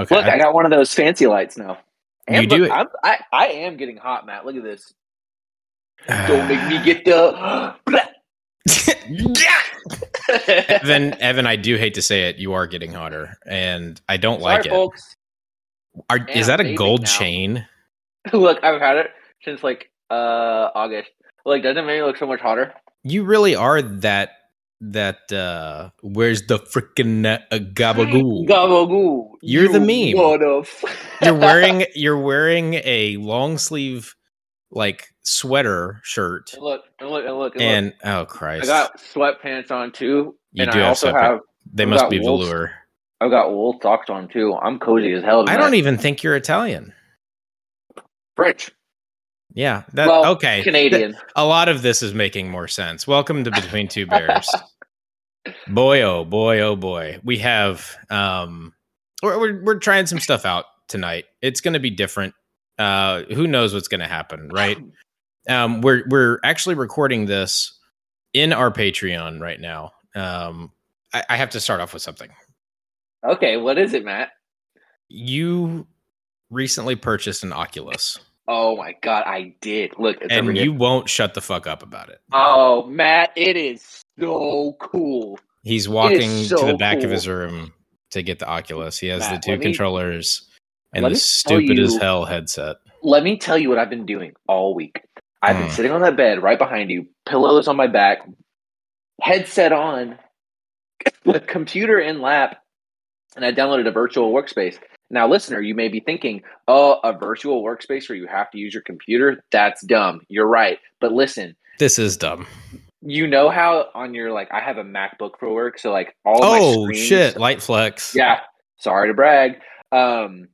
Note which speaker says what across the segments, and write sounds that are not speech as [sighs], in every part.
Speaker 1: Okay.
Speaker 2: Look, I got one of those fancy lights now. And
Speaker 1: You do
Speaker 2: look,
Speaker 1: it-
Speaker 2: I'm, I, I am getting hot, Matt. Look at this. Don't make me [sighs] get the. [laughs]
Speaker 1: Evan, Evan, I do hate to say it, you are getting hotter, and I don't
Speaker 2: Sorry,
Speaker 1: like it.
Speaker 2: folks.
Speaker 1: Are,
Speaker 2: Man,
Speaker 1: is that a gold
Speaker 2: now.
Speaker 1: chain? [laughs]
Speaker 2: Look, I've had it since like uh August. Like, doesn't it make me look so much hotter?
Speaker 1: You really are that that uh where's the freaking uh, gabagool?
Speaker 2: Gabagoo.
Speaker 1: You're the
Speaker 2: You
Speaker 1: meme.
Speaker 2: motherf- [laughs]
Speaker 1: you're wearing [laughs] you're wearing a long sleeve like sweater shirt
Speaker 2: And look, and look, and look, and, look.
Speaker 1: oh christ I
Speaker 2: got sweatpants on too,
Speaker 1: You
Speaker 2: and
Speaker 1: do
Speaker 2: I
Speaker 1: have
Speaker 2: also
Speaker 1: sweatpants.
Speaker 2: have
Speaker 1: they
Speaker 2: I've
Speaker 1: must be
Speaker 2: wolves.
Speaker 1: velour.
Speaker 2: I've got wool socks on too. I'm cozy as hell.
Speaker 1: I don't even think you're Italian.
Speaker 2: French.
Speaker 1: Yeah, that
Speaker 2: well,
Speaker 1: okay.
Speaker 2: Canadian.
Speaker 1: A lot of this is making more sense. Welcome to Between Two Bears. boy, oh boy, oh boy. We have um we're we're, we're trying some stuff out tonight. It's going to be different. Uh who knows what's going to happen, right? Um we're we're actually recording this in our Patreon right now. Um I, I have to start off with something.
Speaker 2: Okay, what is it, Matt?
Speaker 1: You recently purchased an Oculus
Speaker 2: Oh my god, I did. Look,
Speaker 1: and you won't shut the fuck up about it.
Speaker 2: Oh, Matt, it is so cool.
Speaker 1: He's walking to the back of his room to get the Oculus. He has
Speaker 2: Matt,
Speaker 1: the two
Speaker 2: me-
Speaker 1: controllers and the stupid as hell headset.
Speaker 2: Let me tell you what I've been doing all week. I've been
Speaker 1: Mm.
Speaker 2: sitting on that bed right behind you, pillows on my back, headset on, [laughs] computer in lap, and I downloaded a virtual workspace. Now, listener, you may be thinking, oh, a virtual workspace where you have to use your computer? That's dumb. You're right. But listen,
Speaker 1: This is dumb.
Speaker 2: you know how on your, like, I have a MacBook for work. So, like, all my
Speaker 1: Oh
Speaker 2: screens,
Speaker 1: shit! Light flex.
Speaker 2: Yeah. Sorry to brag. Um,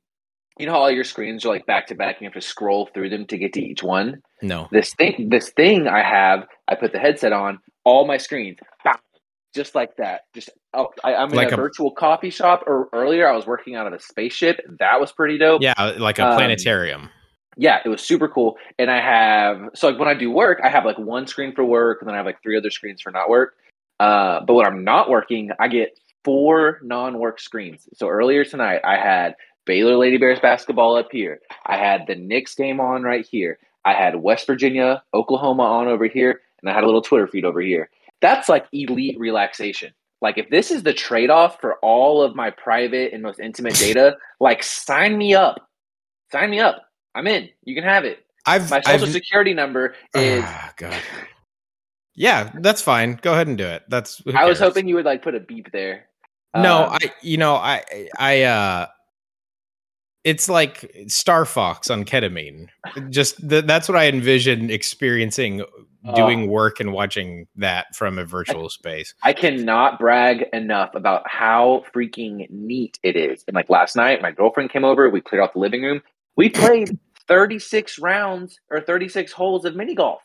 Speaker 2: you know how all your screens are like back to back and you have to scroll through them to get to each one?
Speaker 1: No.
Speaker 2: This thing this thing I have, I put the headset on, all my screens, just like that. Just oh, I, I'm in
Speaker 1: Like
Speaker 2: a,
Speaker 1: a-
Speaker 2: virtual coffee shop or earlier I was working out of a spaceship. That was pretty dope.
Speaker 1: Yeah, like a
Speaker 2: Um,
Speaker 1: planetarium.
Speaker 2: Yeah, it was super cool. And I have so like when I do work, I have like one screen for work and then I have like three other screens for not work. Uh, but when I'm not working, I get four non-work screens. So earlier tonight, I had Baylor Lady Bears basketball up here. I had the Knicks game on right here. I had West Virginia, Oklahoma on over here, and I had a little Twitter feed over here. That's like elite relaxation. Like if this is the trade-off for all of my private and most intimate data, [laughs] like sign me up. Sign me up. I'm in. You can have it.
Speaker 1: I've,
Speaker 2: My social
Speaker 1: I've
Speaker 2: security number is.
Speaker 1: Ah, God. Yeah, that's fine. Go ahead and do it. That's.
Speaker 2: I was hoping you would like put a beep there.
Speaker 1: No,
Speaker 2: Um,
Speaker 1: I. You know, I. I. uh It's like Star Fox on ketamine. Just th- that's what I envision experiencing uh, oh. doing work and watching that from a virtual space.
Speaker 2: I cannot brag enough about how freaking neat it is. And like last night, my girlfriend came over. We cleared out the living room. We played [laughs] 36 rounds or 36 holes of mini golf.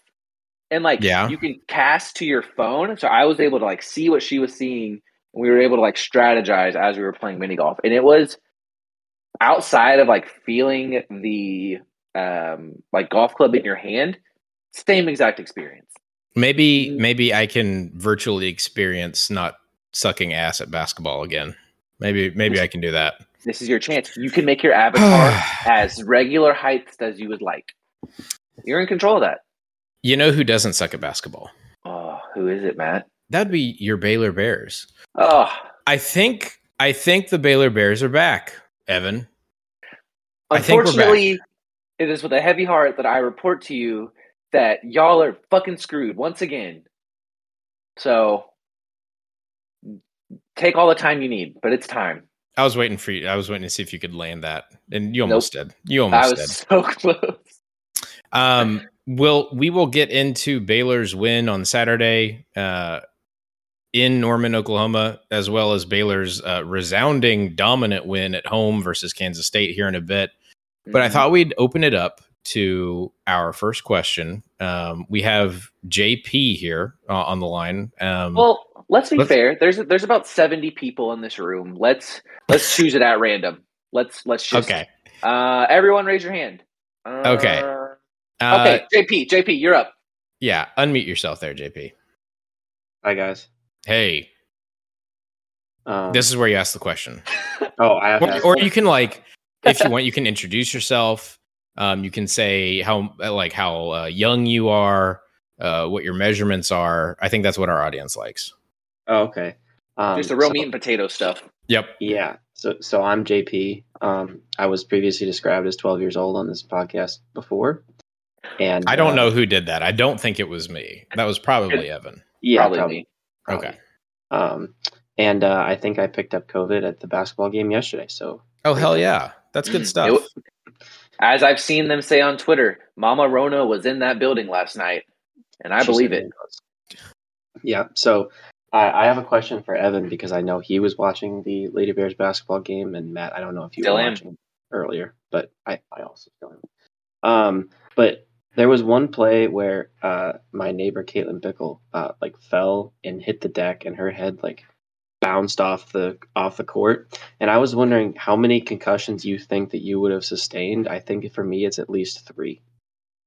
Speaker 2: And like
Speaker 1: Yeah.
Speaker 2: you can cast to your phone. So I was able to like see what she was seeing. And we were able to like strategize as we were playing mini golf. And it was outside of like feeling the um like golf club in your hand, same exact experience.
Speaker 1: Maybe
Speaker 2: Mm.
Speaker 1: maybe I can virtually experience not sucking ass at basketball again. Maybe maybe I can do that.
Speaker 2: This is your chance. You can make your avatar [sighs] as regular heights as you would like. You're in control of that.
Speaker 1: You know who doesn't suck at basketball?
Speaker 2: Oh, who is it, Matt?
Speaker 1: That'd be your Baylor Bears.
Speaker 2: Oh,
Speaker 1: I think I think the Baylor Bears are back, Evan. I think we're back.
Speaker 2: unfortunately, it is with a heavy heart that I report to you that y'all are fucking screwed once again. So take all the time you need, but it's time.
Speaker 1: I was waiting for you. I was waiting to see if you could land that, and you almost did. You almost
Speaker 2: I was
Speaker 1: did.
Speaker 2: so [laughs] close.
Speaker 1: Um, we'll we will get into Baylor's win on Saturday uh, in Norman, Oklahoma, as well as Baylor's uh, resounding dominant win at home versus Kansas State here in a bit. But I
Speaker 2: Mhm.
Speaker 1: thought we'd open it up to our first question. Um, we have JP here uh, on the line. Um,
Speaker 2: Well, let's be
Speaker 1: Let's-
Speaker 2: fair. There's there's about seventy people in this room. Let's let's choose it at random. Let's let's just
Speaker 1: okay.
Speaker 2: Uh, everyone, raise your hand. Uh,
Speaker 1: Okay. Uh,
Speaker 2: okay, JP, JP, you're up.
Speaker 1: Yeah, unmute yourself there, JP.
Speaker 3: Hi guys.
Speaker 1: Hey,
Speaker 3: Um,
Speaker 1: this is where you ask the question. [laughs]
Speaker 3: Oh, I have.
Speaker 1: or,
Speaker 3: had-
Speaker 1: or you can like if you [laughs] want you can introduce yourself um, you can say how like how uh, young you are uh, what your measurements are i think that's what our audience likes
Speaker 3: oh, okay. Um,
Speaker 2: Just the real
Speaker 3: so-
Speaker 2: meat and potato stuff.
Speaker 1: yep
Speaker 3: Yeah. So so I'm JP. Um, I was previously described as 12 years old on this podcast before, and
Speaker 1: i don't
Speaker 3: uh,
Speaker 1: know who did that i don't think it was me that was probably evan
Speaker 3: Yeah,
Speaker 2: Probably
Speaker 3: probably.
Speaker 2: Me.
Speaker 3: probably.
Speaker 1: okay
Speaker 3: Um, and uh, I think I picked up COVID at the basketball game yesterday. So
Speaker 1: oh hell yeah that's good stuff
Speaker 2: it- As I've seen them say on Twitter, Mama Rona was in that building last night, and I
Speaker 3: she
Speaker 2: believe
Speaker 3: said
Speaker 2: it.
Speaker 3: was. Yeah. So I, I have a question for Evan because I know he was watching the Lady Bears basketball game, and Matt, I don't know if you
Speaker 2: Still
Speaker 3: were
Speaker 2: am.
Speaker 3: watching earlier, but I, I also still am. Um, but there was one play where uh, my neighbor Caitlin Bickle uh, like fell and hit the deck, and her head like bounced off the off the court. And I was wondering how many concussions you think that you would have sustained. I think for me, it's at least three.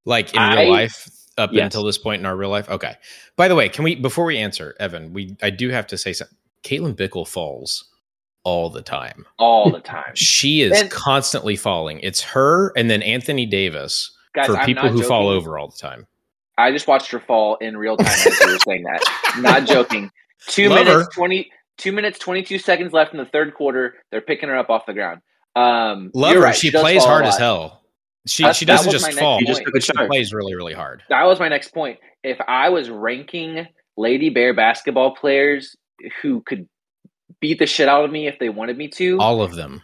Speaker 1: like in
Speaker 2: I-
Speaker 1: real life up
Speaker 3: Yes.
Speaker 1: until this point in our real life okay by the way can we before we answer evan we i do have to say something caitlin bickle falls all the time
Speaker 2: all the time.
Speaker 1: She is
Speaker 2: And-
Speaker 1: constantly falling. It's her and then Anthony Davis
Speaker 2: Guys,
Speaker 1: for
Speaker 2: I'm
Speaker 1: people
Speaker 2: not
Speaker 1: who fall over all the time.
Speaker 2: I just watched her fall in real time as you were saying that. [laughs] Not joking. Two
Speaker 1: Love
Speaker 2: minutes
Speaker 1: her.
Speaker 2: twenty two minutes twenty two seconds left in the third quarter. They're picking her up off the ground. Um,
Speaker 1: Love
Speaker 2: you're
Speaker 1: her.
Speaker 2: right,
Speaker 1: she
Speaker 2: does
Speaker 1: plays hard as hell. She
Speaker 2: That's-
Speaker 1: she doesn't just fall.
Speaker 2: point.
Speaker 3: He just took a
Speaker 1: she plays really really hard.
Speaker 2: That was my next point. If I was ranking Lady Bear basketball players who could beat the shit out of me if they wanted me to,
Speaker 1: All of them.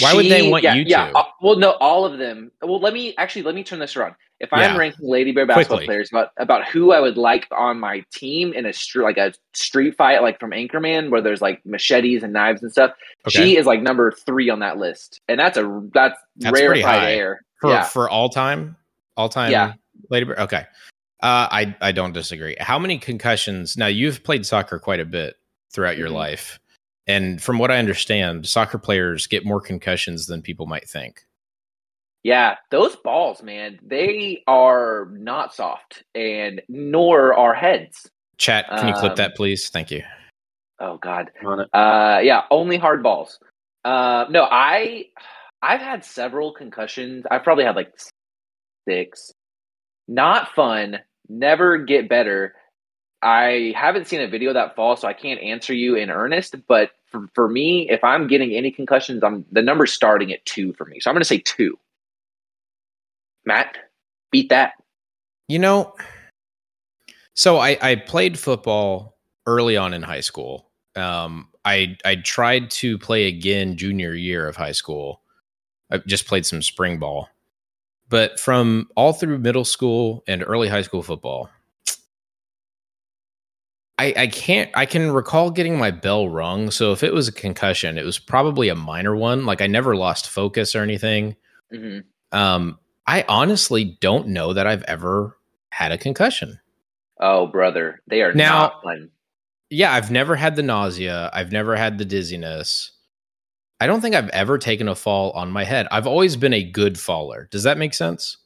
Speaker 1: Why would they want
Speaker 2: yeah,
Speaker 1: you
Speaker 2: yeah,
Speaker 1: to?
Speaker 2: uh, well, no, all of them. Well, let me actually let me turn this around. If I'm
Speaker 1: Yeah.
Speaker 2: ranking Lady Bear basketball
Speaker 1: Quickly.
Speaker 2: players about about who I would like on my team in a str- like a street fight, like from Anchorman, where there's like machetes and knives and stuff,
Speaker 1: Okay.
Speaker 2: she is like number three on that list, and that's a that's,
Speaker 1: That's
Speaker 2: rarefied
Speaker 1: high.
Speaker 2: air.
Speaker 1: for
Speaker 2: yeah,
Speaker 1: for all time, all time.
Speaker 2: Yeah.
Speaker 1: Lady Bird. Okay. Uh, I I don't disagree. How many concussions? Now you've played soccer quite a bit throughout your
Speaker 2: Mhm.
Speaker 1: life, and from what I understand, soccer players get more concussions than people might think.
Speaker 2: Yeah, those balls, man, they are not soft, and nor are heads.
Speaker 1: Chat, can you clip
Speaker 2: Um,
Speaker 1: that, please? Thank you.
Speaker 2: Oh God, uh, yeah, only hard balls. Uh, no, I, I've had several concussions. I've probably had like six. Not fun. Never get better. I haven't seen a video that fall, so I can't answer you in earnest. But for, for me, if I'm getting any concussions, I'm the number's starting at two for me. So I'm going to say two. Matt, beat that.
Speaker 1: You know, so I, I played football early on in high school. Um, I I tried to play again junior year of high school. I just played some spring ball, but from all through middle school and early high school football, I I can't I can recall getting my bell rung. So if it was a concussion, it was probably a minor one. Like I never lost focus or anything.
Speaker 2: hmm
Speaker 1: Um, I honestly don't know that I've ever had a concussion.
Speaker 2: Oh, brother, they are
Speaker 1: Now-
Speaker 2: not fun.
Speaker 1: Yeah, I've never had the nausea. I've never had the dizziness. I don't think I've ever taken a fall on my head. I've always been a good faller. Does that make sense?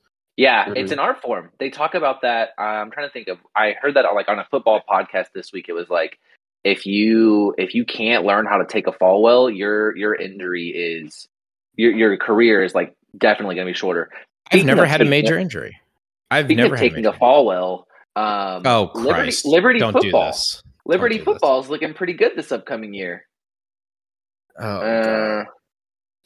Speaker 2: Yeah,
Speaker 3: Mhm.
Speaker 2: it's an art form. They talk about that. I'm trying to think of. I heard that like on a football podcast this week. It was like if you if you can't learn how to take a fall well, your your injury is your your career is like definitely going to be shorter.
Speaker 1: I've never had a major
Speaker 2: a-
Speaker 1: injury. I've never
Speaker 2: of
Speaker 1: had
Speaker 2: taking
Speaker 1: a
Speaker 2: a fall well, um,
Speaker 1: Oh
Speaker 2: Liberty,
Speaker 1: Christ!
Speaker 2: Liberty
Speaker 1: don't
Speaker 2: football,
Speaker 1: do this.
Speaker 2: Liberty
Speaker 1: do this.
Speaker 2: is looking pretty good this upcoming year.
Speaker 1: Oh,
Speaker 2: Uh,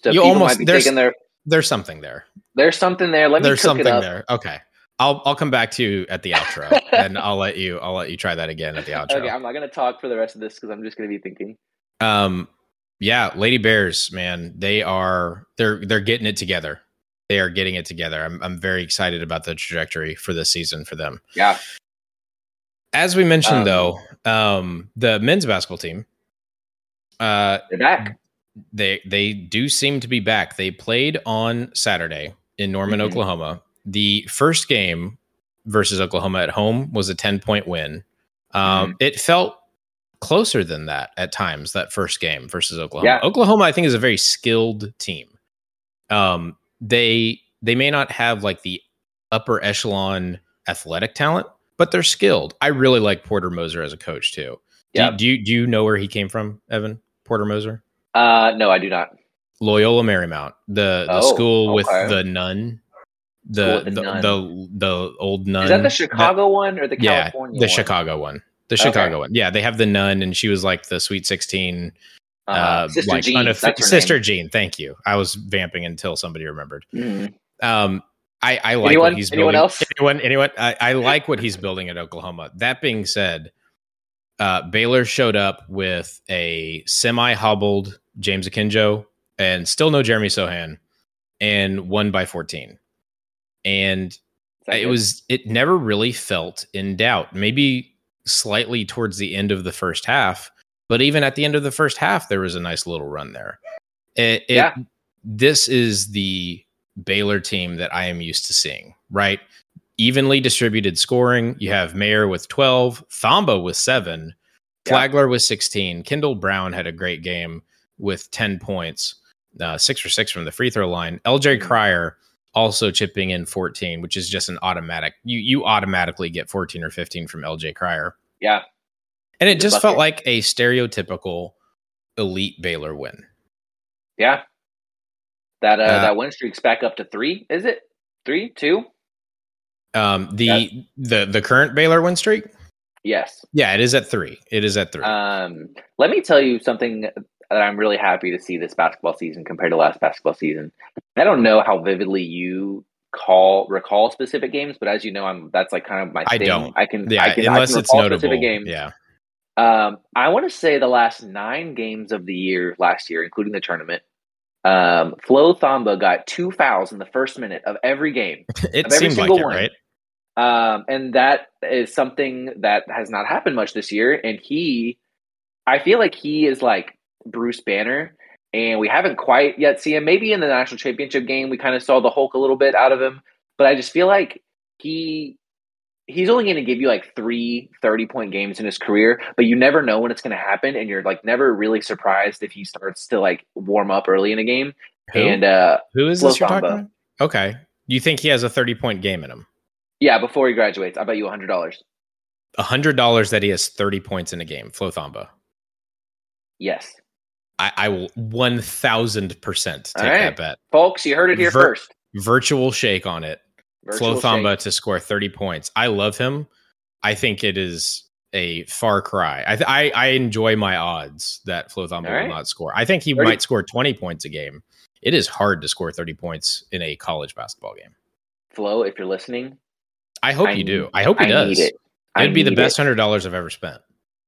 Speaker 2: so
Speaker 1: You almost-
Speaker 2: might be taking their.
Speaker 1: There's something there.
Speaker 2: There's something there. Let me
Speaker 1: There's something there. Okay. I'll I'll come back to you at the outro, [laughs] and I'll let you I'll let you try that again at the outro.
Speaker 2: Okay, I'm not going to talk for the rest of this because I'm just going to be thinking.
Speaker 1: Um, yeah, Lady Bears, man, they are they're they're getting it together. They are getting it together. I'm I'm very excited about the trajectory for this season for them.
Speaker 2: Yeah.
Speaker 1: As we mentioned,
Speaker 2: Um,
Speaker 1: though, um, the men's basketball team, uh,
Speaker 2: They're back.
Speaker 1: They they do seem to be back. They played on Saturday in Norman,
Speaker 2: Mhm.
Speaker 1: Oklahoma. The first game versus Oklahoma at home was a 10 point win. Um,
Speaker 2: Mm-hmm.
Speaker 1: It felt closer than that at times, that first game versus Oklahoma.
Speaker 2: Yeah.
Speaker 1: Oklahoma, I think, is a very skilled team. Um, they they may not have like the upper echelon athletic talent, but they're skilled. I really like Porter Moser as a coach too. Do,
Speaker 2: Yeah.
Speaker 1: do you do you know where he came from, Evan? Porter Moser?
Speaker 2: Uh, no, I do not.
Speaker 1: Loyola Marymount, the the
Speaker 2: Oh,
Speaker 1: school with the nun, the
Speaker 2: the
Speaker 1: the,
Speaker 2: nun.
Speaker 1: the the old nun.
Speaker 2: Is that the Chicago one or the
Speaker 1: yeah, the
Speaker 2: one?
Speaker 1: Chicago one. The
Speaker 2: Okay.
Speaker 1: Chicago one. Yeah, they have the nun, and she was like the Sweet Sixteen.
Speaker 2: Uh,
Speaker 1: Uh,
Speaker 2: Sister
Speaker 1: like
Speaker 2: Jean.
Speaker 1: unoffi- Sister
Speaker 2: name.
Speaker 1: Jean. Thank you. I was vamping until somebody remembered.
Speaker 2: Mhm.
Speaker 1: Um, I, I like
Speaker 2: Anyone?
Speaker 1: what he's
Speaker 2: Anyone
Speaker 1: building.
Speaker 2: else?
Speaker 1: Anyone? Anyone? I, I like what he's building at Oklahoma. That being said, uh, Baylor showed up with a semi-hobbled James Akinjo and still no Jeremy Sochan, and won by 14. And it
Speaker 2: good?
Speaker 1: was it never really felt in doubt. Maybe slightly towards the end of the first half, but even at the end of the first half, there was a nice little run there. It, it-
Speaker 2: Yeah.
Speaker 1: this is the Baylor team that I am used to seeing. Right, evenly distributed scoring. You have Mayer with twelve, Thamba with seven,
Speaker 2: Yeah.
Speaker 1: Flagler with sixteen. Kendall Brown had a great game with ten points, uh, six for six from the free throw line. LJ Cryer also chipping in 14, which is just an automatic. You you automatically get 14 or 15 from LJ Cryer.
Speaker 2: yeah.
Speaker 1: And it
Speaker 2: Good
Speaker 1: just felt like a stereotypical elite Baylor win.
Speaker 2: Yeah. That uh,
Speaker 1: Uh,
Speaker 2: that win streak's back up to three. Is it three, two?
Speaker 1: Um, the the the current Baylor win streak,
Speaker 2: Yes.
Speaker 1: yeah, it is at three. It is at three.
Speaker 2: Um, let me tell you something that I'm really happy to see this basketball season compared to last basketball season. I don't know how vividly you call recall specific games, but as you know, I'm that's like kind of my
Speaker 1: I
Speaker 2: thing.
Speaker 1: don't.
Speaker 2: I can
Speaker 1: yeah,
Speaker 2: I can,
Speaker 1: unless
Speaker 2: I can
Speaker 1: it's
Speaker 2: recall
Speaker 1: notable.
Speaker 2: specific games.
Speaker 1: Yeah,
Speaker 2: Um, I want to say the last nine games of the year last year, including the tournament, um, Flo Thamba got two fouls in the first minute of every game. [laughs]
Speaker 1: it
Speaker 2: Of every
Speaker 1: seemed like it,
Speaker 2: one.
Speaker 1: right?
Speaker 2: Um, and that is something that has not happened much this year. And he, I feel like he is like Bruce Banner, and we haven't quite yet seen him. Maybe in the national championship game, we kind of saw the Hulk a little bit out of him, but I just feel like he. He's only going to give you like three 30 point games in his career, but you never know when it's going to happen. And you're like never really surprised if he starts to like warm up early in a game.
Speaker 1: Who,
Speaker 2: And uh,
Speaker 1: who is
Speaker 2: Flo
Speaker 1: this you're talking about? Okay, you think he has a 30 point game in him?
Speaker 2: Yeah, before he graduates, I bet you $100.
Speaker 1: A hundred dollars that he has 30 points in a game. Flo Thamba.
Speaker 2: Yes.
Speaker 1: I, I will 1000% take
Speaker 2: All right.
Speaker 1: that bet.
Speaker 2: Folks, you heard it here
Speaker 1: Ver-
Speaker 2: first.
Speaker 1: Virtual shake on it.
Speaker 2: Virtual
Speaker 1: Flo Thamba to score 30 points. I love him. I think it is a far cry. I th- I, I enjoy my odds that Flo Thamba
Speaker 2: right.
Speaker 1: will not score. I think he
Speaker 2: 30
Speaker 1: might score 20 points a game. It is hard to score 30 points in a college basketball game.
Speaker 2: Flo, if you're listening,
Speaker 1: I hope
Speaker 2: I
Speaker 1: you do. I hope he
Speaker 2: I
Speaker 1: does.
Speaker 2: it.
Speaker 1: It'd be the best hundred dollars I've ever spent.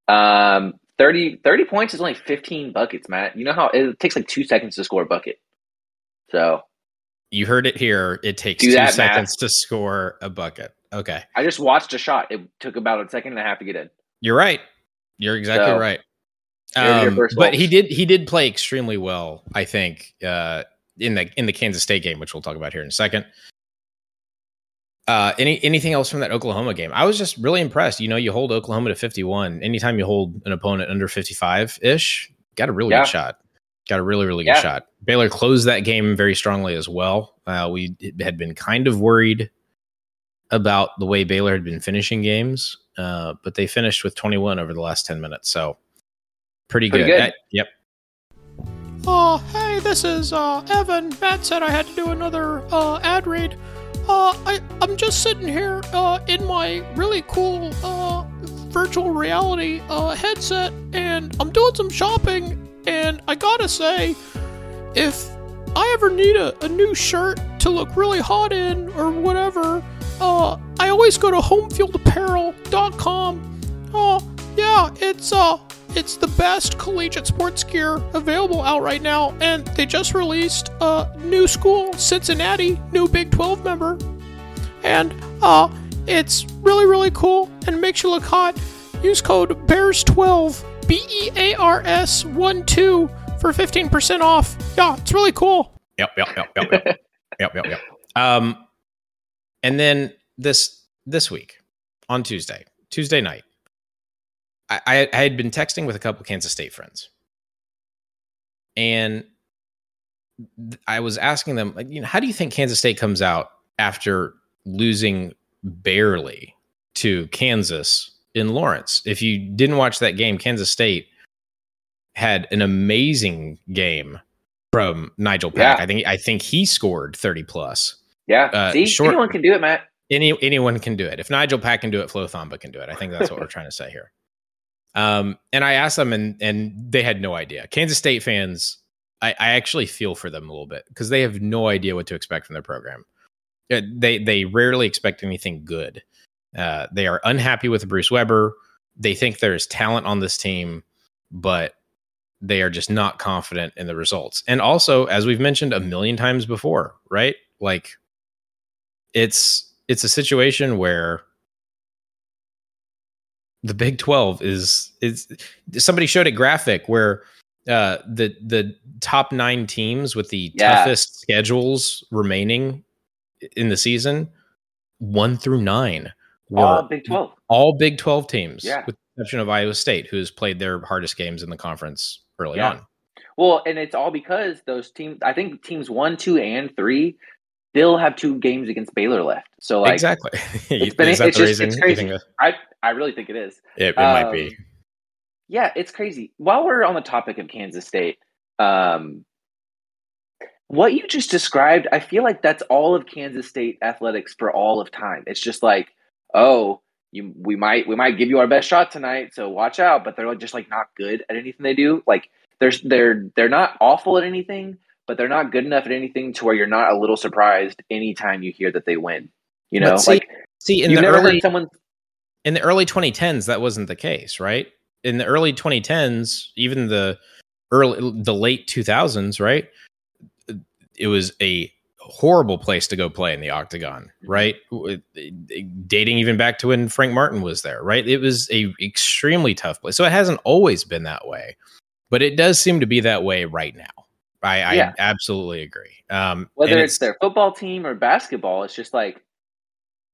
Speaker 2: Um, 30, 30 points is only 15 buckets, Matt. You know how it takes like two seconds to score a bucket. So
Speaker 1: You heard it here. It takes two
Speaker 2: that
Speaker 1: seconds to score a bucket. Okay.
Speaker 2: I just watched a shot. It took about a second and a half to get in.
Speaker 1: You're right. You're exactly
Speaker 2: So,
Speaker 1: right. Um, but he did he did play extremely well, I think, uh, in the in the Kansas State game, which we'll talk about here in a second. Uh, any anything else from that Oklahoma game? I was just really impressed. You know, you hold Oklahoma to 51. Anytime you hold an opponent under 55 ish, got a really
Speaker 2: Yeah.
Speaker 1: good shot. Got a really really good
Speaker 2: Yeah.
Speaker 1: shot. Baylor closed that game very strongly as well. Uh, we had been kind of worried about the way Baylor had been finishing games, uh, but they finished with 21 over the last 10 minutes. So pretty,
Speaker 2: Pretty
Speaker 1: good.
Speaker 2: good.
Speaker 1: Uh, yep.
Speaker 4: Uh, hey, this is uh, Evan. Matt said I had to do another uh, ad read. Uh, I, I'm just sitting here uh, in my really cool uh, virtual reality uh, headset, and I'm doing some shopping. And I gotta say, if I ever need a, a new shirt to look really hot in or whatever, uh, I always go to homefieldapparel.com. Uh, yeah, it's uh, it's the best collegiate sports gear available out right now, and they just released a new school, Cincinnati, new Big 12 member, and uh, it's really really cool and makes you look hot. Use code Bears12 B E A R S 1 2 for 15% off. Yeah, it's really cool.
Speaker 1: Yep. Yep. Yep. Yep. Yep. [laughs] yep. Yep. Yep. Um, and then this this week on Tuesday, Tuesday night, I, I, had been texting with a couple Kansas State friends, and I was asking them, like, you know, how do you think Kansas State comes out after losing barely to Kansas in Lawrence? If you didn't watch that game, Kansas State had an amazing game from Nigel Pack.
Speaker 2: Yeah.
Speaker 1: I think I think he scored 30 plus.
Speaker 2: Yeah.
Speaker 1: Uh,
Speaker 2: See,
Speaker 1: short-
Speaker 2: anyone can do it, Matt.
Speaker 1: Any anyone can do it. If Nigel Pack can do it, Flo Thamba can do it. I think that's what we're [laughs] trying to say here. Um, and I asked them, and and they had no idea. Kansas State fans, I, I actually feel for them a little bit because they have no idea what to expect from their program. Uh, They they rarely expect anything good. Uh, they are unhappy with Bruce Weber. They think there's talent on this team, but they are just not confident in the results. And also, as we've mentioned a million times before, right? Like it's it's a situation where the Big 12 is is somebody showed a graphic where uh the the top 9 teams with the
Speaker 2: Yeah.
Speaker 1: toughest schedules remaining in the season 1 through 9 were
Speaker 2: All Big Twelve.
Speaker 1: all Big 12 teams
Speaker 2: Yeah.
Speaker 1: with the exception of Iowa State who has played their hardest games in the conference early
Speaker 2: Yeah.
Speaker 1: on.
Speaker 2: Well, and it's all because those teams. I think teams one, two, and three still have two games against Baylor left. So like,
Speaker 1: exactly. [laughs]
Speaker 2: it's been-
Speaker 1: Is that
Speaker 2: it's
Speaker 1: the
Speaker 2: just-
Speaker 1: reason
Speaker 2: it's crazy.
Speaker 1: that-
Speaker 2: I I really think it is.
Speaker 1: it, it might be.
Speaker 2: Um, Yeah, it's crazy. While we're on the topic of Kansas State, um, what you just described, I feel like that's all of Kansas State athletics for all of time. It's just like, oh, you we might we might give you our best shot tonight, so watch out. But they're like, just like not good at anything they do. Like they're they're they're not awful at anything, but they're not good enough at anything to where you're not a little surprised anytime you hear that they win. You know,
Speaker 1: see,
Speaker 2: like
Speaker 1: See, in the early
Speaker 2: someone.
Speaker 1: in the early 2010s that wasn't the case right? In the early 2010s even the early the late 2000s right? It was a horrible place to go play in the octagon mm-hmm. right? Dating even back to when frank martin was there right? It was a extremely tough place. So it hasn't always been that way but it does seem to be that way right now i, I absolutely agree um
Speaker 2: whether
Speaker 1: and
Speaker 2: it's, their football team or basketball, it's just like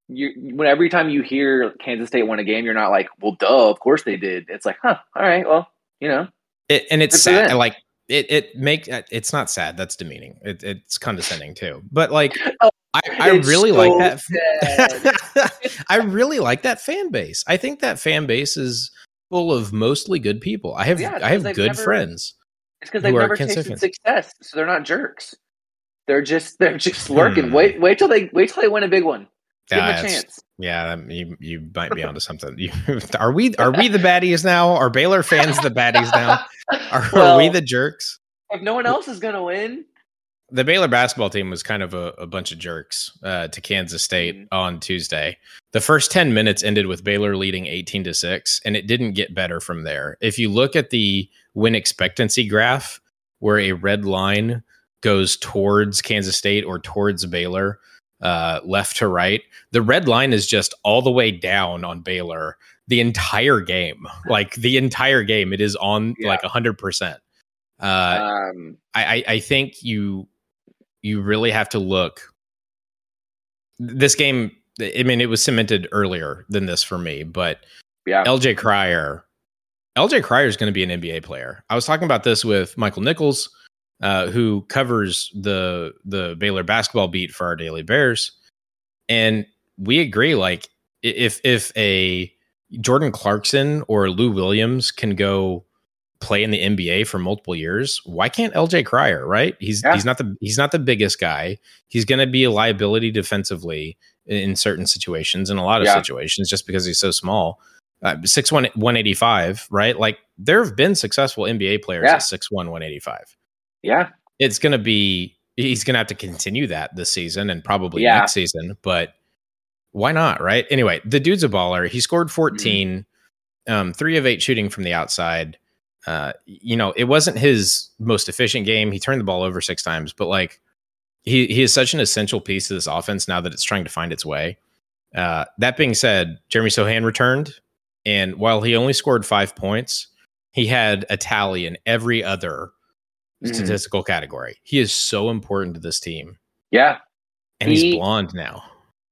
Speaker 2: you. When every time you hear Kansas State won a game, you're not like, "Well, duh, of course they did." It's like, "Huh, all right, well, you know."
Speaker 1: It, and it's sad. Like it, it make it's not sad. That's demeaning. It, it's condescending too. But like, [laughs]
Speaker 2: Oh,
Speaker 1: I, I really
Speaker 2: so
Speaker 1: like that. [laughs] I really like that fan base. I think that fan base is full of mostly good people. I have
Speaker 2: Yeah, it's
Speaker 1: I have good
Speaker 2: never-
Speaker 1: friends.
Speaker 2: It's because they've never tasted success, so they're not jerks. They're just they're just working.
Speaker 1: Hmm.
Speaker 2: Wait, wait till they wait till they win a big one. Give
Speaker 1: Yeah,
Speaker 2: them a chance.
Speaker 1: Yeah, you you might be [laughs] onto something. You, [laughs] are we are we the [laughs] baddies now? Are Baylor fans the baddies now? Are, are we the jerks?
Speaker 2: if no one else is gonna win,
Speaker 1: the Baylor basketball team was kind of a, a bunch of jerks uh, to Kansas State
Speaker 2: Mhm.
Speaker 1: on Tuesday. The first 10 minutes ended with Baylor leading 18 to 6, and it didn't get better from there. If you look at the win expectancy graph, where a red line goes towards Kansas State or towards Baylor, uh, left to right, the red line is just all the way down on Baylor the entire game. Like the entire game, it is on
Speaker 2: Yeah.
Speaker 1: like 100%. Uh,
Speaker 2: um,
Speaker 1: I, I I think you you really have to look. This game, I mean, it was cemented earlier than this for me, but
Speaker 2: yeah,
Speaker 1: LJ Cryer, LJ Cryer is going to be an NBA player. I was talking about this with Michael Nichols, uh, who covers the the Baylor basketball beat for our Daily Bears, and we agree. Like, if if a Jordan Clarkson or Lou Williams can go play in the NBA for multiple years, why can't LJ Cryer? Right? He's
Speaker 2: Yeah.
Speaker 1: he's not the he's not the biggest guy. He's going to be a liability defensively in, in certain situations, in a lot of
Speaker 2: Yeah.
Speaker 1: situations, just because he's so small. Uh, six one one eighty five, right? Like there have been successful NBA players
Speaker 2: Yeah.
Speaker 1: at six one one eighty five.
Speaker 2: yeah,
Speaker 1: It's going to be he's going to have to continue that this season and probably
Speaker 2: Yeah.
Speaker 1: next season, but why not, right? Anyway, the dude's a baller. He scored
Speaker 2: Mm-hmm.
Speaker 1: 14, um, three of eight shooting from the outside. Uh, you know, it wasn't his most efficient game. He turned the ball over six times, but like he he is such an essential piece to this offense now that it's trying to find its way. Uh, that being said, Jeremy Sochan returned, and while he only scored five points, he had a tally in every other
Speaker 2: Mhm.
Speaker 1: statistical category. He is so important to this team,
Speaker 2: yeah.
Speaker 1: and
Speaker 2: He-
Speaker 1: he's blonde now.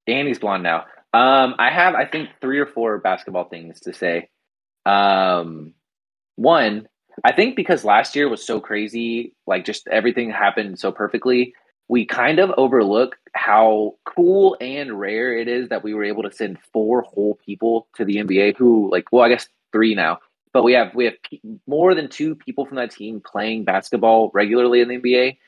Speaker 2: And he's blonde now. Um, I have, I think, three or four basketball things to say. Um, one, I think because last year was so crazy, like just everything happened so perfectly, we kind of overlook how cool and rare it is that we were able to send four whole people to the NBA who, like, well, I guess three now, but we have we have more than two people from that team playing basketball regularly in the NBA.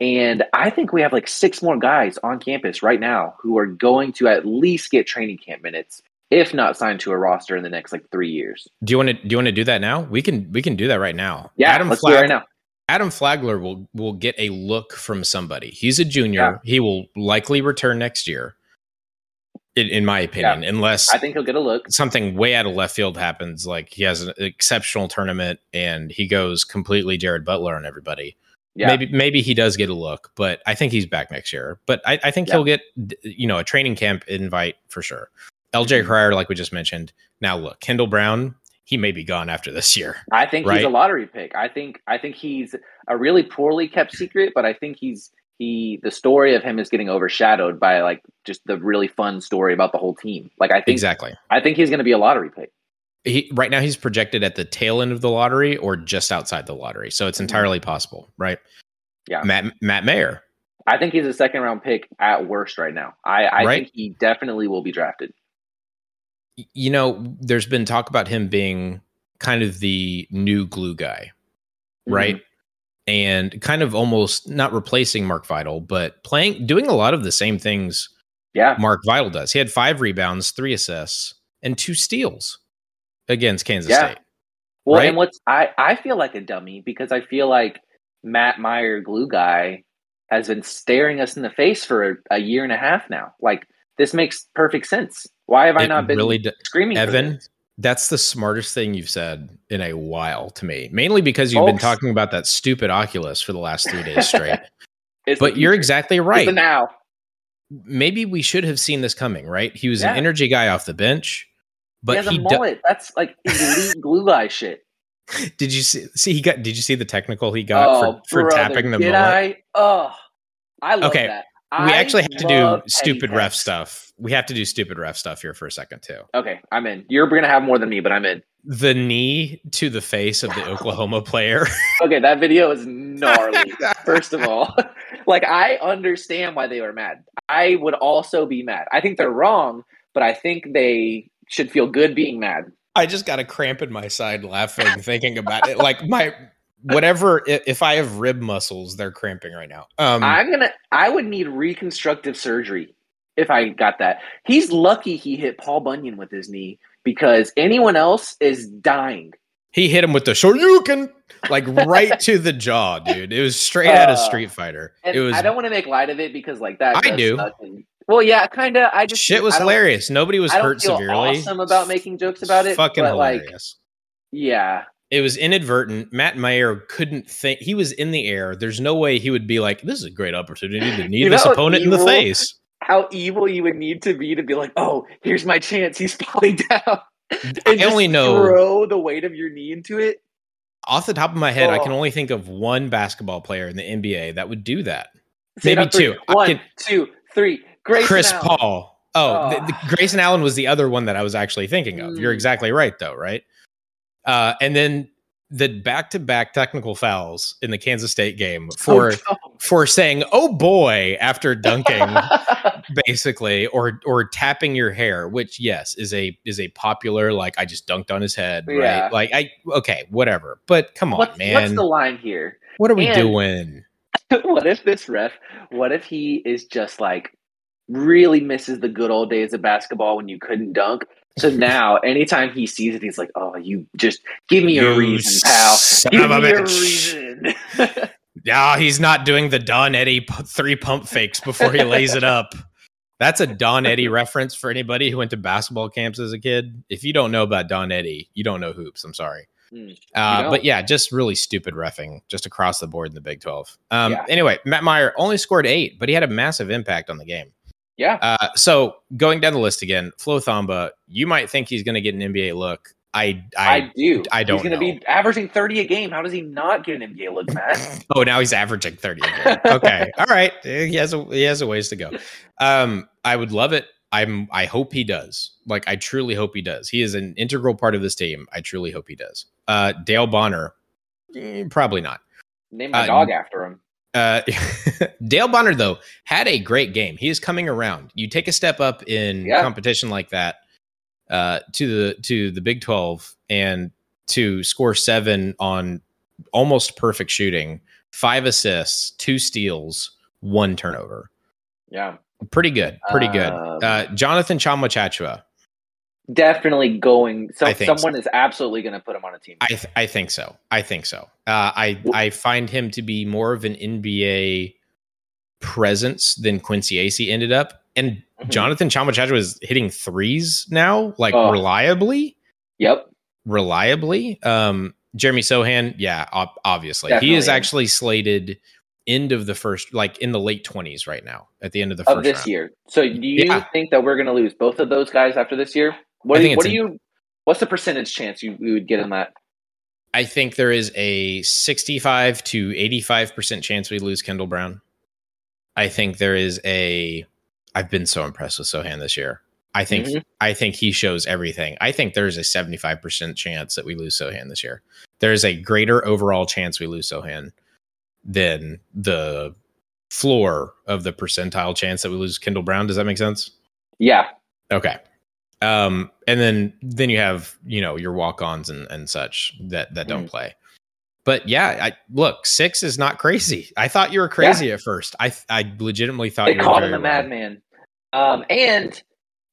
Speaker 2: And I think we have like six more guys on campus right now who are going to at least get training camp minutes, if not signed to a roster in the next like three years.
Speaker 1: Do you want to do you want to do that now? We can we can do that right now.
Speaker 2: Yeah,
Speaker 1: Adam
Speaker 2: let's do it right now.
Speaker 1: Adam Flagler will will get a look from somebody. He's a junior. He will likely return next year. In, in my opinion, unless
Speaker 2: I think he'll get a look.
Speaker 1: something way out of left field happens, like he has an exceptional tournament and he goes completely Jared Butler on everybody.
Speaker 2: Yeah.
Speaker 1: Maybe maybe he does get a look, but I think he's back next year. But I, I think
Speaker 2: Yeah.
Speaker 1: he'll get you know a training camp invite for sure. LJ
Speaker 2: Mhm.
Speaker 1: Cryer, like we just mentioned. Now look, Kendall Brown, he may be gone after this year.
Speaker 2: I think he's a lottery pick. I think I think he's a really poorly kept secret, but I think he's he the story of him is getting overshadowed by like just the really fun story about the whole team. Like I think
Speaker 1: Exactly.
Speaker 2: I think he's going to be a lottery pick.
Speaker 1: He right now he's projected at the tail end of the lottery or just outside the lottery, so it's
Speaker 2: Mhm.
Speaker 1: entirely possible, right?
Speaker 2: Yeah.
Speaker 1: Matt Matt Mayer.
Speaker 2: I think he's a second round pick at worst right now. I, I
Speaker 1: Right.
Speaker 2: think he definitely will be drafted.
Speaker 1: You know, there's been talk about him being kind of the new glue guy, mm-hmm. right? And kind of almost not replacing Mark Vital, but playing, doing a lot of the same things
Speaker 2: Yeah.
Speaker 1: Mark Vital does. He had five rebounds, three assists, and two steals against Kansas
Speaker 2: Yeah.
Speaker 1: State.
Speaker 2: Well,
Speaker 1: Right?
Speaker 2: and what's I I feel like a dummy because I feel like Matt Mayer, glue guy, has been staring us in the face for a, a year and a half now. Like this makes perfect sense. Why have I not been
Speaker 1: really d-
Speaker 2: screaming?
Speaker 1: Evan, that's the smartest thing you've said in a while to me. Mainly because you've been talking about that stupid Oculus for the last three days straight. [laughs] But you're exactly right.
Speaker 2: now.
Speaker 1: Maybe we should have seen this coming, right? He was
Speaker 2: Yeah.
Speaker 1: an energy guy off the bench,
Speaker 2: he
Speaker 1: but he, do-
Speaker 2: mullet. That's like elite [laughs] glue guy shit.
Speaker 1: did you see, see he got did you see the technical he got
Speaker 2: oh,
Speaker 1: for, for
Speaker 2: brother,
Speaker 1: tapping the mullet?
Speaker 2: I? Oh, I love
Speaker 1: Okay,
Speaker 2: that.
Speaker 1: We
Speaker 2: I
Speaker 1: actually have to do stupid ref stuff. We have to do stupid ref stuff here for a second too.
Speaker 2: Okay, I'm in. You're gonna have more than me, but I'm in.
Speaker 1: The knee to the face of the [laughs] Oklahoma player.
Speaker 2: Okay, that video is gnarly. [laughs] First of all, [laughs] like I understand why they were mad. I would also be mad. I think they're wrong, but I think they should feel good being mad.
Speaker 1: I just got a cramp in my side laughing, thinking about it. Like my whatever, if I have rib muscles, they're cramping right now. Um,
Speaker 2: I'm gonna. I would need reconstructive surgery if I got that. He's lucky he hit Paul Bunyan with his knee because anyone else is dying.
Speaker 1: he hit him with the can like right to the [laughs] jaw, dude. It was straight out of
Speaker 2: Uh,
Speaker 1: Street Fighter. It was
Speaker 2: I don't want to make light of it because like that.
Speaker 1: I do.
Speaker 2: well, yeah, kind of. I just
Speaker 1: shit was hilarious. Nobody was
Speaker 2: I don't
Speaker 1: hurt severely.
Speaker 2: awesome about making jokes about it.
Speaker 1: Fucking
Speaker 2: but like,
Speaker 1: hilarious.
Speaker 2: yeah,
Speaker 1: it was inadvertent. Matt Mayer couldn't think he was in the air. There's no way he would be like, "This is a great opportunity to knee
Speaker 2: You
Speaker 1: this opponent in the face."
Speaker 2: how evil you would need to be to be like, oh, here's my chance. He's [laughs] falling down. And
Speaker 1: I
Speaker 2: just
Speaker 1: only know
Speaker 2: throw the weight of your knee into it.
Speaker 1: off the top of my head, I can
Speaker 2: Oh.
Speaker 1: only think of one basketball player in the NBA that would do that.
Speaker 2: Say
Speaker 1: Maybe two.
Speaker 2: One,
Speaker 1: can-
Speaker 2: two, three. Grayson
Speaker 1: Chris
Speaker 2: Allen.
Speaker 1: Paul. Oh, the- the
Speaker 2: Oh.
Speaker 1: Grayson Allen was the other one that I was actually thinking of. You're
Speaker 2: Mm.
Speaker 1: exactly right, though, right? Uh, and then the back-to-back technical fouls in the Kansas State game for
Speaker 2: Oh,
Speaker 1: for saying "oh boy" after dunking, [laughs] basically, or or tapping your hair, which yes is a is a popular like I just dunked on his head,
Speaker 2: Yeah.
Speaker 1: right? Like I okay, whatever. But come on,
Speaker 2: what's,
Speaker 1: man,
Speaker 2: what's the line here?
Speaker 1: what are we
Speaker 2: and-
Speaker 1: doing? [laughs]
Speaker 2: what if this ref, what if he is just like really misses the good old days of basketball when you couldn't dunk? So now, anytime he sees it, he's like, "Oh, you just give me a reason, pal. Give
Speaker 1: of a
Speaker 2: me a reason." [laughs]
Speaker 1: Yeah, he's not doing the Don Eddie p- three pump fakes before he lays it up. That's a Don Eddie [laughs] reference for anybody who went to basketball camps as a kid. If you don't know about Don Eddie, you don't know hoops. I'm sorry.
Speaker 2: Hmm.
Speaker 1: Uh, but yeah, just really stupid refing just across the board in the Big 12. Um,
Speaker 2: Yeah.
Speaker 1: Anyway, Matt Mayer only scored eight, but he had a massive impact on the game.
Speaker 2: Yeah,
Speaker 1: Uh, so going down the list again, Flo Thamba, you might think he's going to get an NBA look. I,
Speaker 2: I,
Speaker 1: I,
Speaker 2: do.
Speaker 1: I don't
Speaker 2: He's going to be averaging thirty a game. How does he not get an NBA look, Matt? [laughs]
Speaker 1: oh, now he's averaging 30 again. Okay. [laughs] All right. He has a, he has a ways to go. Um, I would love it. I'm, I hope he does. Like, I truly hope he does. He is an integral part of this team. I truly hope he does. Uh, Dale Bonner, eh, probably not.
Speaker 2: Name my
Speaker 1: Uh,
Speaker 2: dog after him.
Speaker 1: Uh, [laughs] Dale Bonner though had a great game. He is coming around. You take a step up in
Speaker 2: Yeah.
Speaker 1: competition like that uh, to the to the Big Twelve, and to score seven on almost perfect shooting, five assists, two steals, one turnover.
Speaker 2: Yeah,
Speaker 1: Pretty good. Pretty good.
Speaker 2: Um,
Speaker 1: Uh, Jonathan Tchamwa Tchatchoua.
Speaker 2: Definitely going. So, someone is absolutely going to put him on a team.
Speaker 1: I th- I think so. I think so. Uh, I I find him to be more of an NBA presence than Quincy Acy ended up. And
Speaker 2: Mhm.
Speaker 1: Jonathan Tchamwa Tchatchoua is hitting threes now, like
Speaker 2: Oh.
Speaker 1: reliably.
Speaker 2: Yep.
Speaker 1: reliably. Um, Jeremy Sochan, yeah, ob- obviously, he is actually slated end of the first, like in the late twenties right now, at the end of the
Speaker 2: Of
Speaker 1: first
Speaker 2: this
Speaker 1: round.
Speaker 2: year. So, do you
Speaker 1: Yeah.
Speaker 2: think that we're going to lose both of those guys after this year? What do you, what do you? What's the percentage chance you, you would get in that?
Speaker 1: I think there is a sixty-five to eighty-five percent chance we lose Kendall Brown. I think there is a. I've been so impressed with Sochan this year. I think
Speaker 2: Mhm.
Speaker 1: I think he shows everything. I think there's a 75% chance that we lose Sochan this year. There's a greater overall chance we lose Sochan than the floor of the percentile chance that we lose Kendall Brown. Does that make sense?
Speaker 2: Yeah.
Speaker 1: Okay. Um, and then then you have, you know, your walk-ons and, and such that that don't
Speaker 2: Mm.
Speaker 1: play. But yeah, I look, six is not crazy. I thought you were crazy at first. I I legitimately thought
Speaker 2: They
Speaker 1: you were
Speaker 2: called
Speaker 1: very
Speaker 2: him a madman. Um, and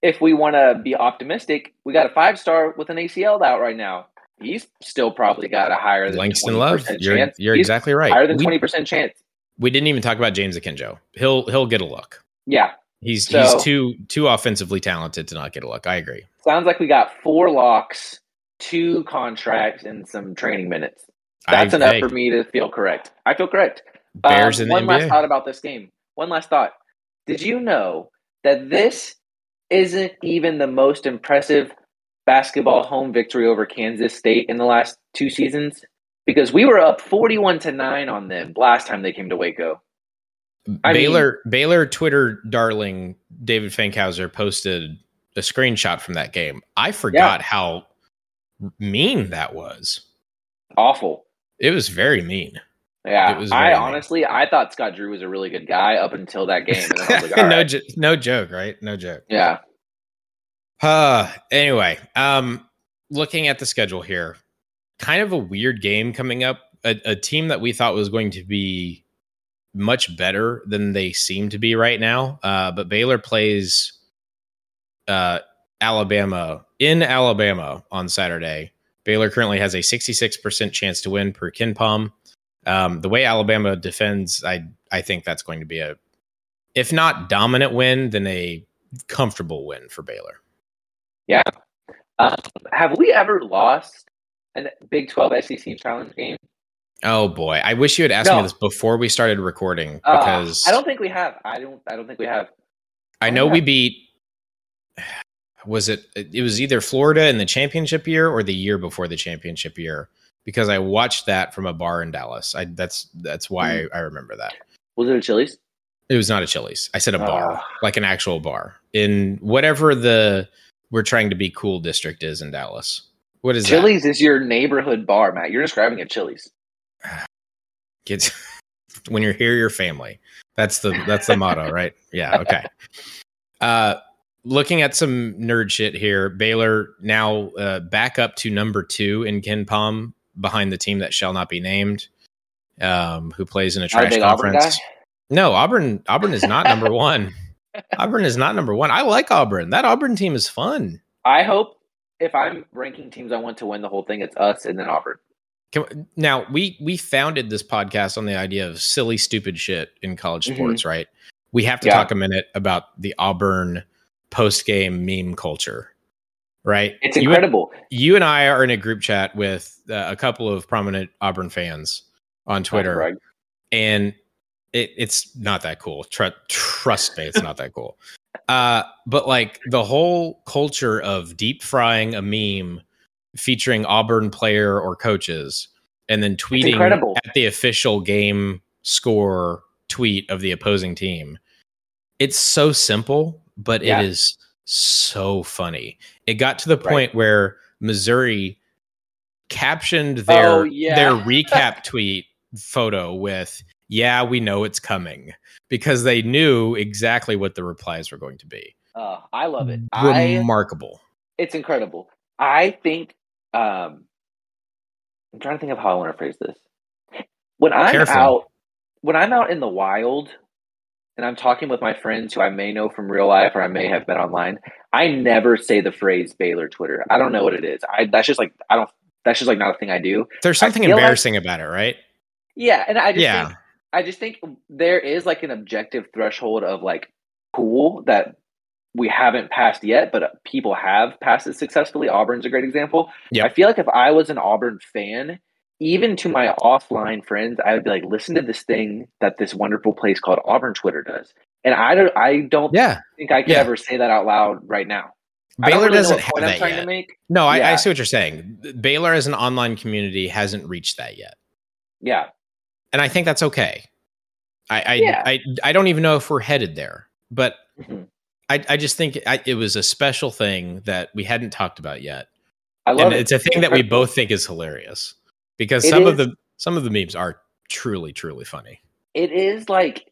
Speaker 2: if we want to be optimistic, we got a five star with an ACL out right now. He's still probably got a higher than
Speaker 1: Langston
Speaker 2: 20%
Speaker 1: Love, you're
Speaker 2: chance.
Speaker 1: you're exactly right.
Speaker 2: higher than
Speaker 1: We-
Speaker 2: twenty percent chance.
Speaker 1: we didn't even talk about James Akinjo. He'll he'll get a look.
Speaker 2: Yeah,
Speaker 1: He's
Speaker 2: So-
Speaker 1: he's too too offensively talented to not get a look. I agree.
Speaker 2: sounds like we got four locks, two contracts, and some training minutes. That's
Speaker 1: I,
Speaker 2: enough for me to feel correct. I feel correct.
Speaker 1: Bears
Speaker 2: Um,
Speaker 1: in the
Speaker 2: one last thought about this game. One last thought. Did you know that this isn't even the most impressive basketball home victory over Kansas State in the last two seasons? Because we were up forty-one to nine on them last time they came to Waco. I mean-
Speaker 1: Baylor Baylor Twitter darling David Fankhauser posted a screenshot from that game. I forgot how mean that was.
Speaker 2: Awful.
Speaker 1: It was very mean.
Speaker 2: Yeah, I
Speaker 1: very mean.
Speaker 2: honestly I thought Scott Drew was a really good guy up until that game. And then I was like, [laughs]
Speaker 1: no,
Speaker 2: right.
Speaker 1: jo- no joke, right? No joke.
Speaker 2: yeah,
Speaker 1: Uh, anyway, um, looking at the schedule here, kind of a weird game coming up. A, a team that we thought was going to be much better than they seem to be right now. Uh, but Baylor plays uh, Alabama in Alabama on Saturday. Baylor currently has a 66% chance to win per KenPom. Um, the way Alabama defends, I I think that's going to be a, if not dominant win, then a comfortable win for Baylor.
Speaker 2: Um, have we ever lost a Big Twelve SEC challenge game?
Speaker 1: Oh boy, I wish you had asked me this before we started recording
Speaker 2: Uh,
Speaker 1: because
Speaker 2: I don't think we have. I don't. I don't think we have.
Speaker 1: I know we beat. Was it? It was either Florida in the championship year or the year before the championship year because I watched that from a bar in Dallas. I that's that's why
Speaker 2: Hmm.
Speaker 1: I remember that.
Speaker 2: Was it a Chili's?
Speaker 1: It was not a Chili's. I said a bar,
Speaker 2: Ah.
Speaker 1: like an actual bar in whatever the we're trying to be cool district is in Dallas. What is that?
Speaker 2: Chili's is your neighborhood bar, Matt. You're describing a Chili's.
Speaker 1: Kids, [laughs] when you're here, your family. That's the that's the motto, [laughs] right? Yeah. Okay. Uh, looking at some nerd shit here, Baylor now uh, back up to number two in KenPom behind the team that shall not be named, um, who plays in a trash
Speaker 2: Auburn
Speaker 1: conference. No, Auburn. Auburn is not number one. [laughs] Auburn is not number one. I like Auburn. That Auburn team is fun.
Speaker 2: I hope if I'm ranking teams I want to win the whole thing, it's us and then Auburn.
Speaker 1: Can, now we we founded this podcast on the idea of silly, stupid shit in college
Speaker 2: Mhm.
Speaker 1: sports, right? We have to
Speaker 2: Yeah.
Speaker 1: talk a minute about the Auburn post game meme culture, right?
Speaker 2: It's
Speaker 1: You and-
Speaker 2: incredible.
Speaker 1: You, and I are in a group chat with uh, a couple of prominent Auburn fans on Twitter,
Speaker 2: Greg.
Speaker 1: and it, it's not that cool. Tr- trust me, it's not that cool. Uh, but like the whole culture of deep frying a meme featuring Auburn player or coaches, and then tweeting at the official game score tweet of the opposing team. It's so simple, but
Speaker 2: Yeah.
Speaker 1: it is so funny. It got to the
Speaker 2: Right.
Speaker 1: point where Missouri captioned their
Speaker 2: Oh, yeah.
Speaker 1: their [laughs] recap tweet photo with yeah we know it's coming because they knew exactly what the replies were going to be
Speaker 2: Uh, I love it. I
Speaker 1: remarkable
Speaker 2: it's incredible. I think um I'm trying to think of how I want to phrase this. When I'm
Speaker 1: Careful.
Speaker 2: out, when I'm out in the wild, and I'm talking with my friends who I may know from real life or I may have met online, I never say the phrase Baylor Twitter. I don't know what it is. I that's just like I don't. That's just like not a thing I do.
Speaker 1: There's something
Speaker 2: feel like-
Speaker 1: embarrassing about it, right?
Speaker 2: Yeah, and I just
Speaker 1: Yeah.
Speaker 2: think I just think there is like an objective threshold of like cool that we haven't passed yet, but uh, people have passed it successfully. Auburn's a great example.
Speaker 1: Yep.
Speaker 2: I feel like if I was an Auburn fan, even to my offline friends, I would be like, listen to this thing that this wonderful place called Auburn Twitter does. And I don't I don't
Speaker 1: Yeah.
Speaker 2: think I could
Speaker 1: Yeah.
Speaker 2: ever say that out loud right now.
Speaker 1: Baylor
Speaker 2: really
Speaker 1: doesn't have that yet. No, I, I see what you're saying. Baylor as an online community hasn't reached that yet.
Speaker 2: Yeah.
Speaker 1: And I think that's okay. I I,
Speaker 2: Yeah.
Speaker 1: I, I don't even know if we're headed there, but
Speaker 2: Mhm.
Speaker 1: I, I just think I, it was a special thing that we hadn't talked about yet.
Speaker 2: I love
Speaker 1: and
Speaker 2: it.
Speaker 1: it's a thing that we both think is hilarious because
Speaker 2: It
Speaker 1: some of the some of the memes are truly truly funny.
Speaker 2: it is like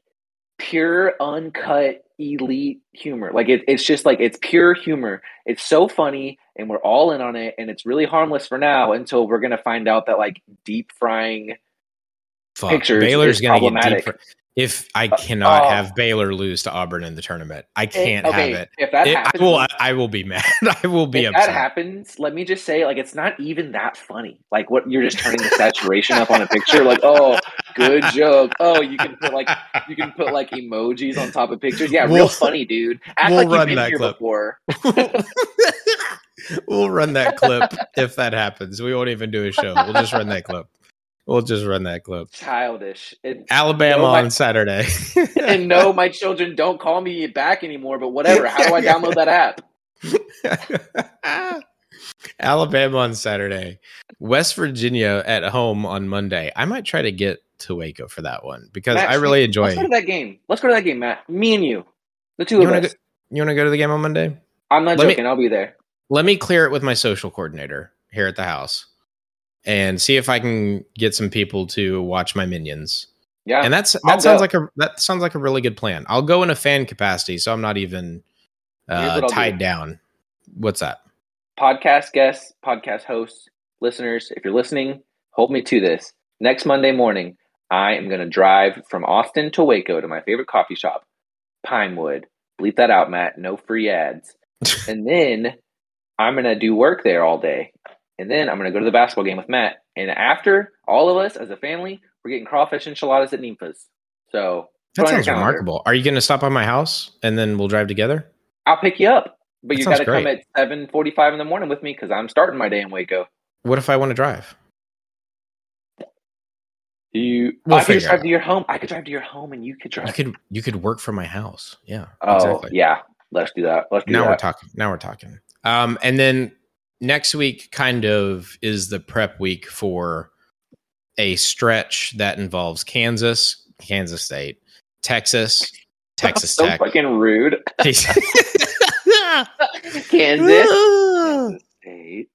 Speaker 2: pure uncut elite humor like it, it's just like it's pure humor it's so funny and we're all in on it and it's really harmless for now until we're gonna find out that like deep frying
Speaker 1: Fuck.
Speaker 2: Pictures
Speaker 1: Baylor's
Speaker 2: is
Speaker 1: going to get deep.
Speaker 2: problematic.
Speaker 1: If I uh, cannot
Speaker 2: oh.
Speaker 1: have Baylor lose to Auburn in the tournament, I can't
Speaker 2: okay,
Speaker 1: have it.
Speaker 2: if that
Speaker 1: It-
Speaker 2: happens
Speaker 1: I will. I will be [laughs] mad. I will be upset.
Speaker 2: if
Speaker 1: upset.
Speaker 2: that happens let me just say like it's not even that funny like what you're just turning the saturation up on a picture like oh good [laughs] joke oh you can put like you can put like emojis on top of pictures yeah
Speaker 1: We'll-
Speaker 2: real funny dude act
Speaker 1: we'll
Speaker 2: like you've
Speaker 1: run
Speaker 2: been
Speaker 1: that
Speaker 2: here
Speaker 1: clip.
Speaker 2: before [laughs]
Speaker 1: we'll run that clip if that happens. We won't even do a show. We'll just run that clip. We'll just run that clip.
Speaker 2: childish and,
Speaker 1: Alabama
Speaker 2: No, my-
Speaker 1: on Saturday. [laughs]
Speaker 2: and no my children don't call me back anymore but whatever how do i download that app [laughs]
Speaker 1: Alabama on Saturday. West Virginia at home on Monday. I might try to get to Waco for that one because
Speaker 2: Matt,
Speaker 1: I really enjoy.
Speaker 2: let's go to that game let's go to that game matt me and you the two
Speaker 1: You
Speaker 2: of us
Speaker 1: go, you want to go to the game on Monday?
Speaker 2: i'm not
Speaker 1: let me-
Speaker 2: joking i'll be there
Speaker 1: Let me clear it with my social coordinator here at the house and see if I can get some people to watch my minions.
Speaker 2: yeah
Speaker 1: And that's that
Speaker 2: I'll
Speaker 1: sounds
Speaker 2: go.
Speaker 1: like a that sounds like a really good plan. I'll go in a fan capacity, so I'm not even uh,
Speaker 2: I'll do.
Speaker 1: tied down. What's that?
Speaker 2: podcast guests, podcast hosts, listeners, if you're listening, hold me to this. Next Monday morning, I am going to drive from Austin to Waco to my favorite coffee shop, Pinewood. Bleep that out, Matt. No free ads. [laughs] and then I'm going to do work there all day. And then I'm going to go to the basketball game with Matt. And after, all of us as a family, we're getting crawfish enchiladas at Nimpa's. So
Speaker 1: That
Speaker 2: put on your
Speaker 1: sounds remarkable. Are you going to stop by my house and then we'll drive together?
Speaker 2: I'll pick you up. But
Speaker 1: That
Speaker 2: you got to come at 7.45 in the morning with me because I'm starting my day in Waco.
Speaker 1: What if I want to drive?
Speaker 2: You,
Speaker 1: We'll
Speaker 2: I could
Speaker 1: figure
Speaker 2: just
Speaker 1: it
Speaker 2: drive
Speaker 1: out.
Speaker 2: to your home. I could drive to your home, and you could drive.
Speaker 1: You could you could work from my house. Yeah.
Speaker 2: oh,
Speaker 1: exactly.
Speaker 2: yeah. Let's do that. Let's do
Speaker 1: now we're talking. Now we're talking. Um, and then next week kind of is the prep week for a stretch that involves Kansas, Kansas State, Texas, [laughs] Texas
Speaker 2: so
Speaker 1: Tech.
Speaker 2: fucking rude. [laughs] [laughs] Kansas State.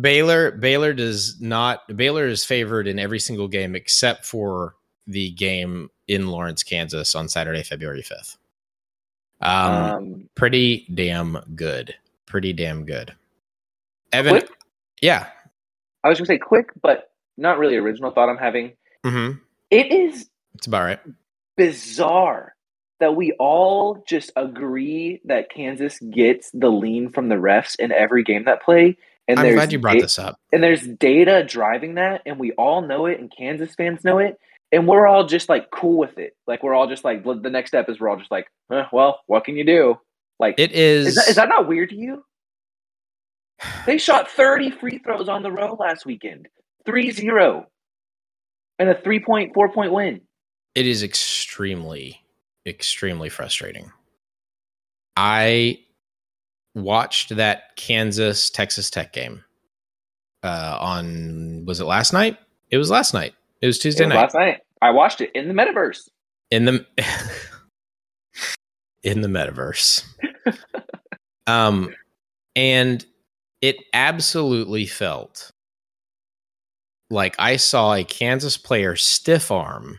Speaker 1: Baylor Baylor does not Baylor is favored in every single game except for the game in Lawrence, Kansas on Saturday, February 5th. Um,
Speaker 2: Um,
Speaker 1: pretty damn good. Pretty damn good. Evan
Speaker 2: quick,
Speaker 1: Yeah.
Speaker 2: I was gonna say quick, but not really original thought I'm having.
Speaker 1: Mhm.
Speaker 2: It is
Speaker 1: It's about right.
Speaker 2: bizarre that we all just agree that Kansas gets the lean from the refs in every game that play. And
Speaker 1: I'm
Speaker 2: there's
Speaker 1: glad you brought
Speaker 2: da-
Speaker 1: this up.
Speaker 2: and there's data driving that, and we all know it, and Kansas fans know it, and we're all just like cool with it. Like we're all just like the next step is we're all just like, eh, well, what can you do? Like,
Speaker 1: It is,
Speaker 2: is that, is that not weird to you? They shot 30 free throws on the road last weekend, 3-0, and a three point, four point win.
Speaker 1: it is extremely, extremely frustrating. I watched that Kansas Texas Tech game uh, on was it last night? It was last night. It was
Speaker 2: It
Speaker 1: Tuesday
Speaker 2: was
Speaker 1: night.
Speaker 2: last night. I watched it in the metaverse.
Speaker 1: in the [laughs] in the metaverse [laughs] um and it absolutely felt like i saw a kansas player stiff arm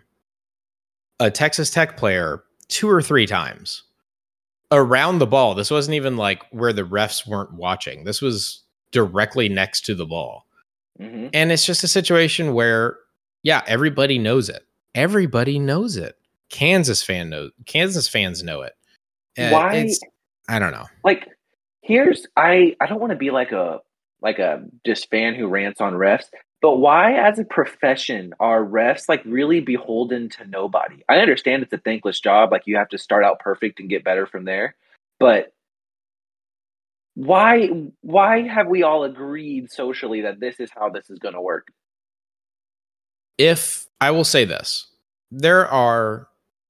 Speaker 1: a texas tech player two or three times around the ball this wasn't even like where the refs weren't watching this was directly next to the ball
Speaker 2: hmm
Speaker 1: And it's just a situation where, yeah, everybody knows it. Everybody knows it. Kansas fan knows. Kansas fans know it.
Speaker 2: Why?
Speaker 1: it's- I don't know.
Speaker 2: like here's i i don't want to be like a like a just fan who rants on refs but why as a profession are refs like really beholden to nobody? I understand it's a thankless job like you have to start out perfect and get better from there but why why have we all agreed socially that this is how this is going to work?
Speaker 1: If I will say this, there are,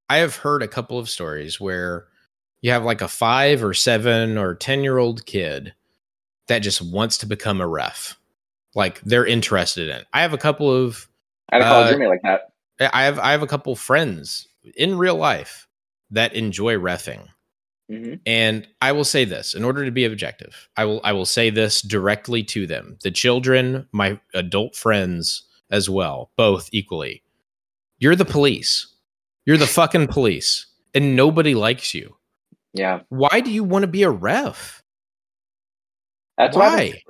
Speaker 1: I have heard a couple of stories where you have like a five or seven or 10 year old kid that just wants to become a ref. Like they're interested in it. I have a couple of,
Speaker 2: i had a college
Speaker 1: Uh,
Speaker 2: roommate like that
Speaker 1: I have, I have a couple friends in real life that enjoy refing.
Speaker 2: hmm
Speaker 1: And I will say this in order to be objective, I will I will say this directly to them. The children, my adult friends as well, both equally. You're the police. You're the fucking police. And nobody likes you.
Speaker 2: Yeah
Speaker 1: Why do you want to be a ref?
Speaker 2: that's why
Speaker 1: Why?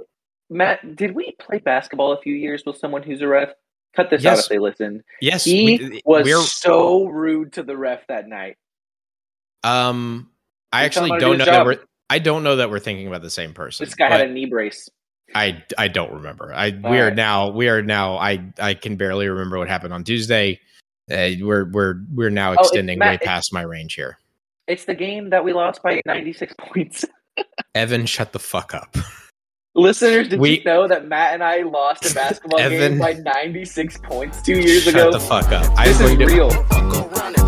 Speaker 2: matt did we play basketball a few years with someone who's a ref cut this out if they listen
Speaker 1: Yes,
Speaker 2: he
Speaker 1: we,
Speaker 2: was
Speaker 1: we're
Speaker 2: so rude to the ref that night.
Speaker 1: um I actually don't know that we're I don't know that we're thinking about the same person.
Speaker 2: This guy had a knee brace.
Speaker 1: I I don't remember. I
Speaker 2: All
Speaker 1: we are
Speaker 2: right.
Speaker 1: now we are now I I can barely remember what happened on Tuesday. Uh, we're we're we're now
Speaker 2: Oh,
Speaker 1: extending
Speaker 2: Matt-
Speaker 1: way past my range here.
Speaker 2: It's the game that we lost by 96 [laughs] points.
Speaker 1: Evan, shut the fuck up.
Speaker 2: Listeners, did
Speaker 1: We-
Speaker 2: you know that Matt and I lost a [laughs] basketball
Speaker 1: Evan-
Speaker 2: game by 96 points two years
Speaker 1: Shut
Speaker 2: ago?
Speaker 1: Shut the fuck up.
Speaker 2: this
Speaker 1: I'm
Speaker 2: is real.
Speaker 5: Fuck around and